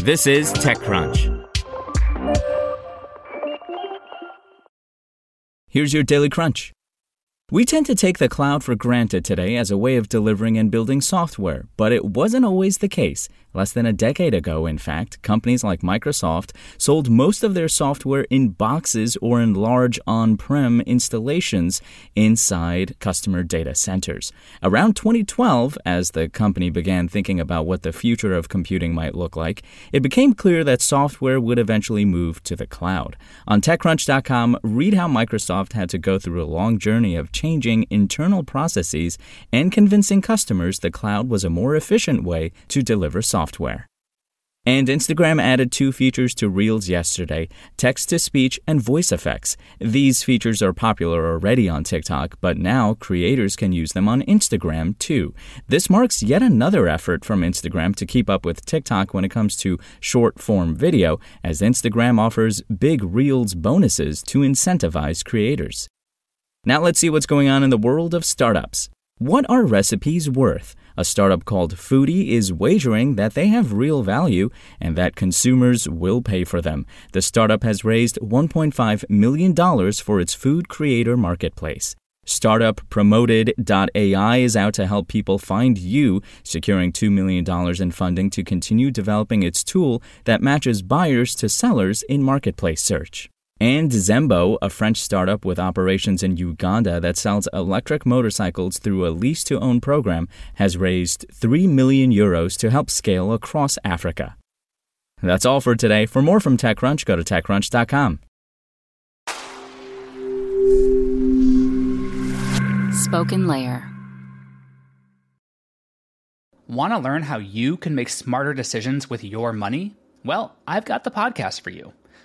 This is TechCrunch. Here's your Daily Crunch. We tend to take the cloud for granted today as a way of delivering and building software, but it wasn't always the case. Less than a decade ago, in fact, companies like Microsoft sold most of their software in boxes or in large on prem installations inside customer data centers. Around 2012, as the company began thinking about what the future of computing might look like, it became clear that software would eventually move to the cloud. On TechCrunch.com, read how Microsoft had to go through a long journey of changing internal processes and convincing customers the cloud was a more efficient way to deliver software. And Instagram added two features to Reels yesterday text to speech and voice effects. These features are popular already on TikTok, but now creators can use them on Instagram too. This marks yet another effort from Instagram to keep up with TikTok when it comes to short form video, as Instagram offers big Reels bonuses to incentivize creators. Now let's see what's going on in the world of startups. What are recipes worth? A startup called Foodie is wagering that they have real value and that consumers will pay for them. The startup has raised $1.5 million for its food creator marketplace. Startup Promoted.ai is out to help people find you, securing $2 million in funding to continue developing its tool that matches buyers to sellers in marketplace search. And Zembo, a French startup with operations in Uganda that sells electric motorcycles through a lease to own program, has raised 3 million euros to help scale across Africa. That's all for today. For more from TechCrunch, go to TechCrunch.com. Spoken Layer. Want to learn how you can make smarter decisions with your money? Well, I've got the podcast for you.